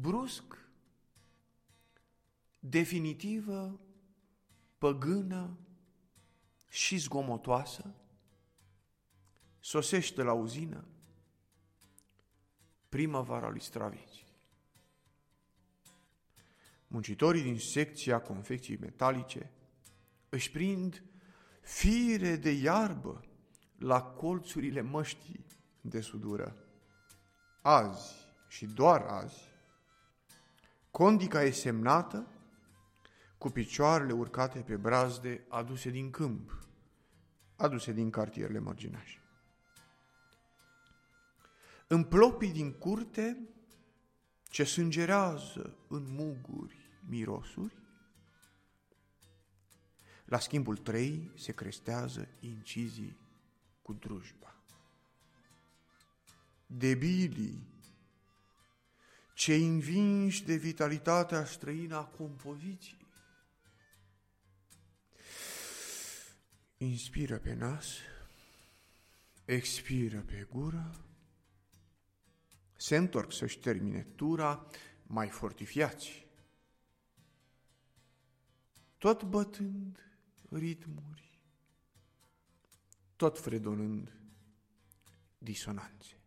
brusc, definitivă, păgână și zgomotoasă, sosește la uzină primăvara lui Stravinski. Muncitorii din secția confecției metalice își prind fire de iarbă la colțurile măștii de sudură. Azi și doar azi, condica e semnată cu picioarele urcate pe brazde aduse din câmp, aduse din cartierele marginașe. În plopii din curte, ce sângerează în muguri mirosuri, la schimbul trei se crestează incizii cu drujba. Debilii, ce învinși de vitalitatea străină a compoziției, inspiră pe nas, expiră pe gură, se întorc să-și termine tura mai fortifiați, tot bătând ritmuri, tot fredonând disonanțe.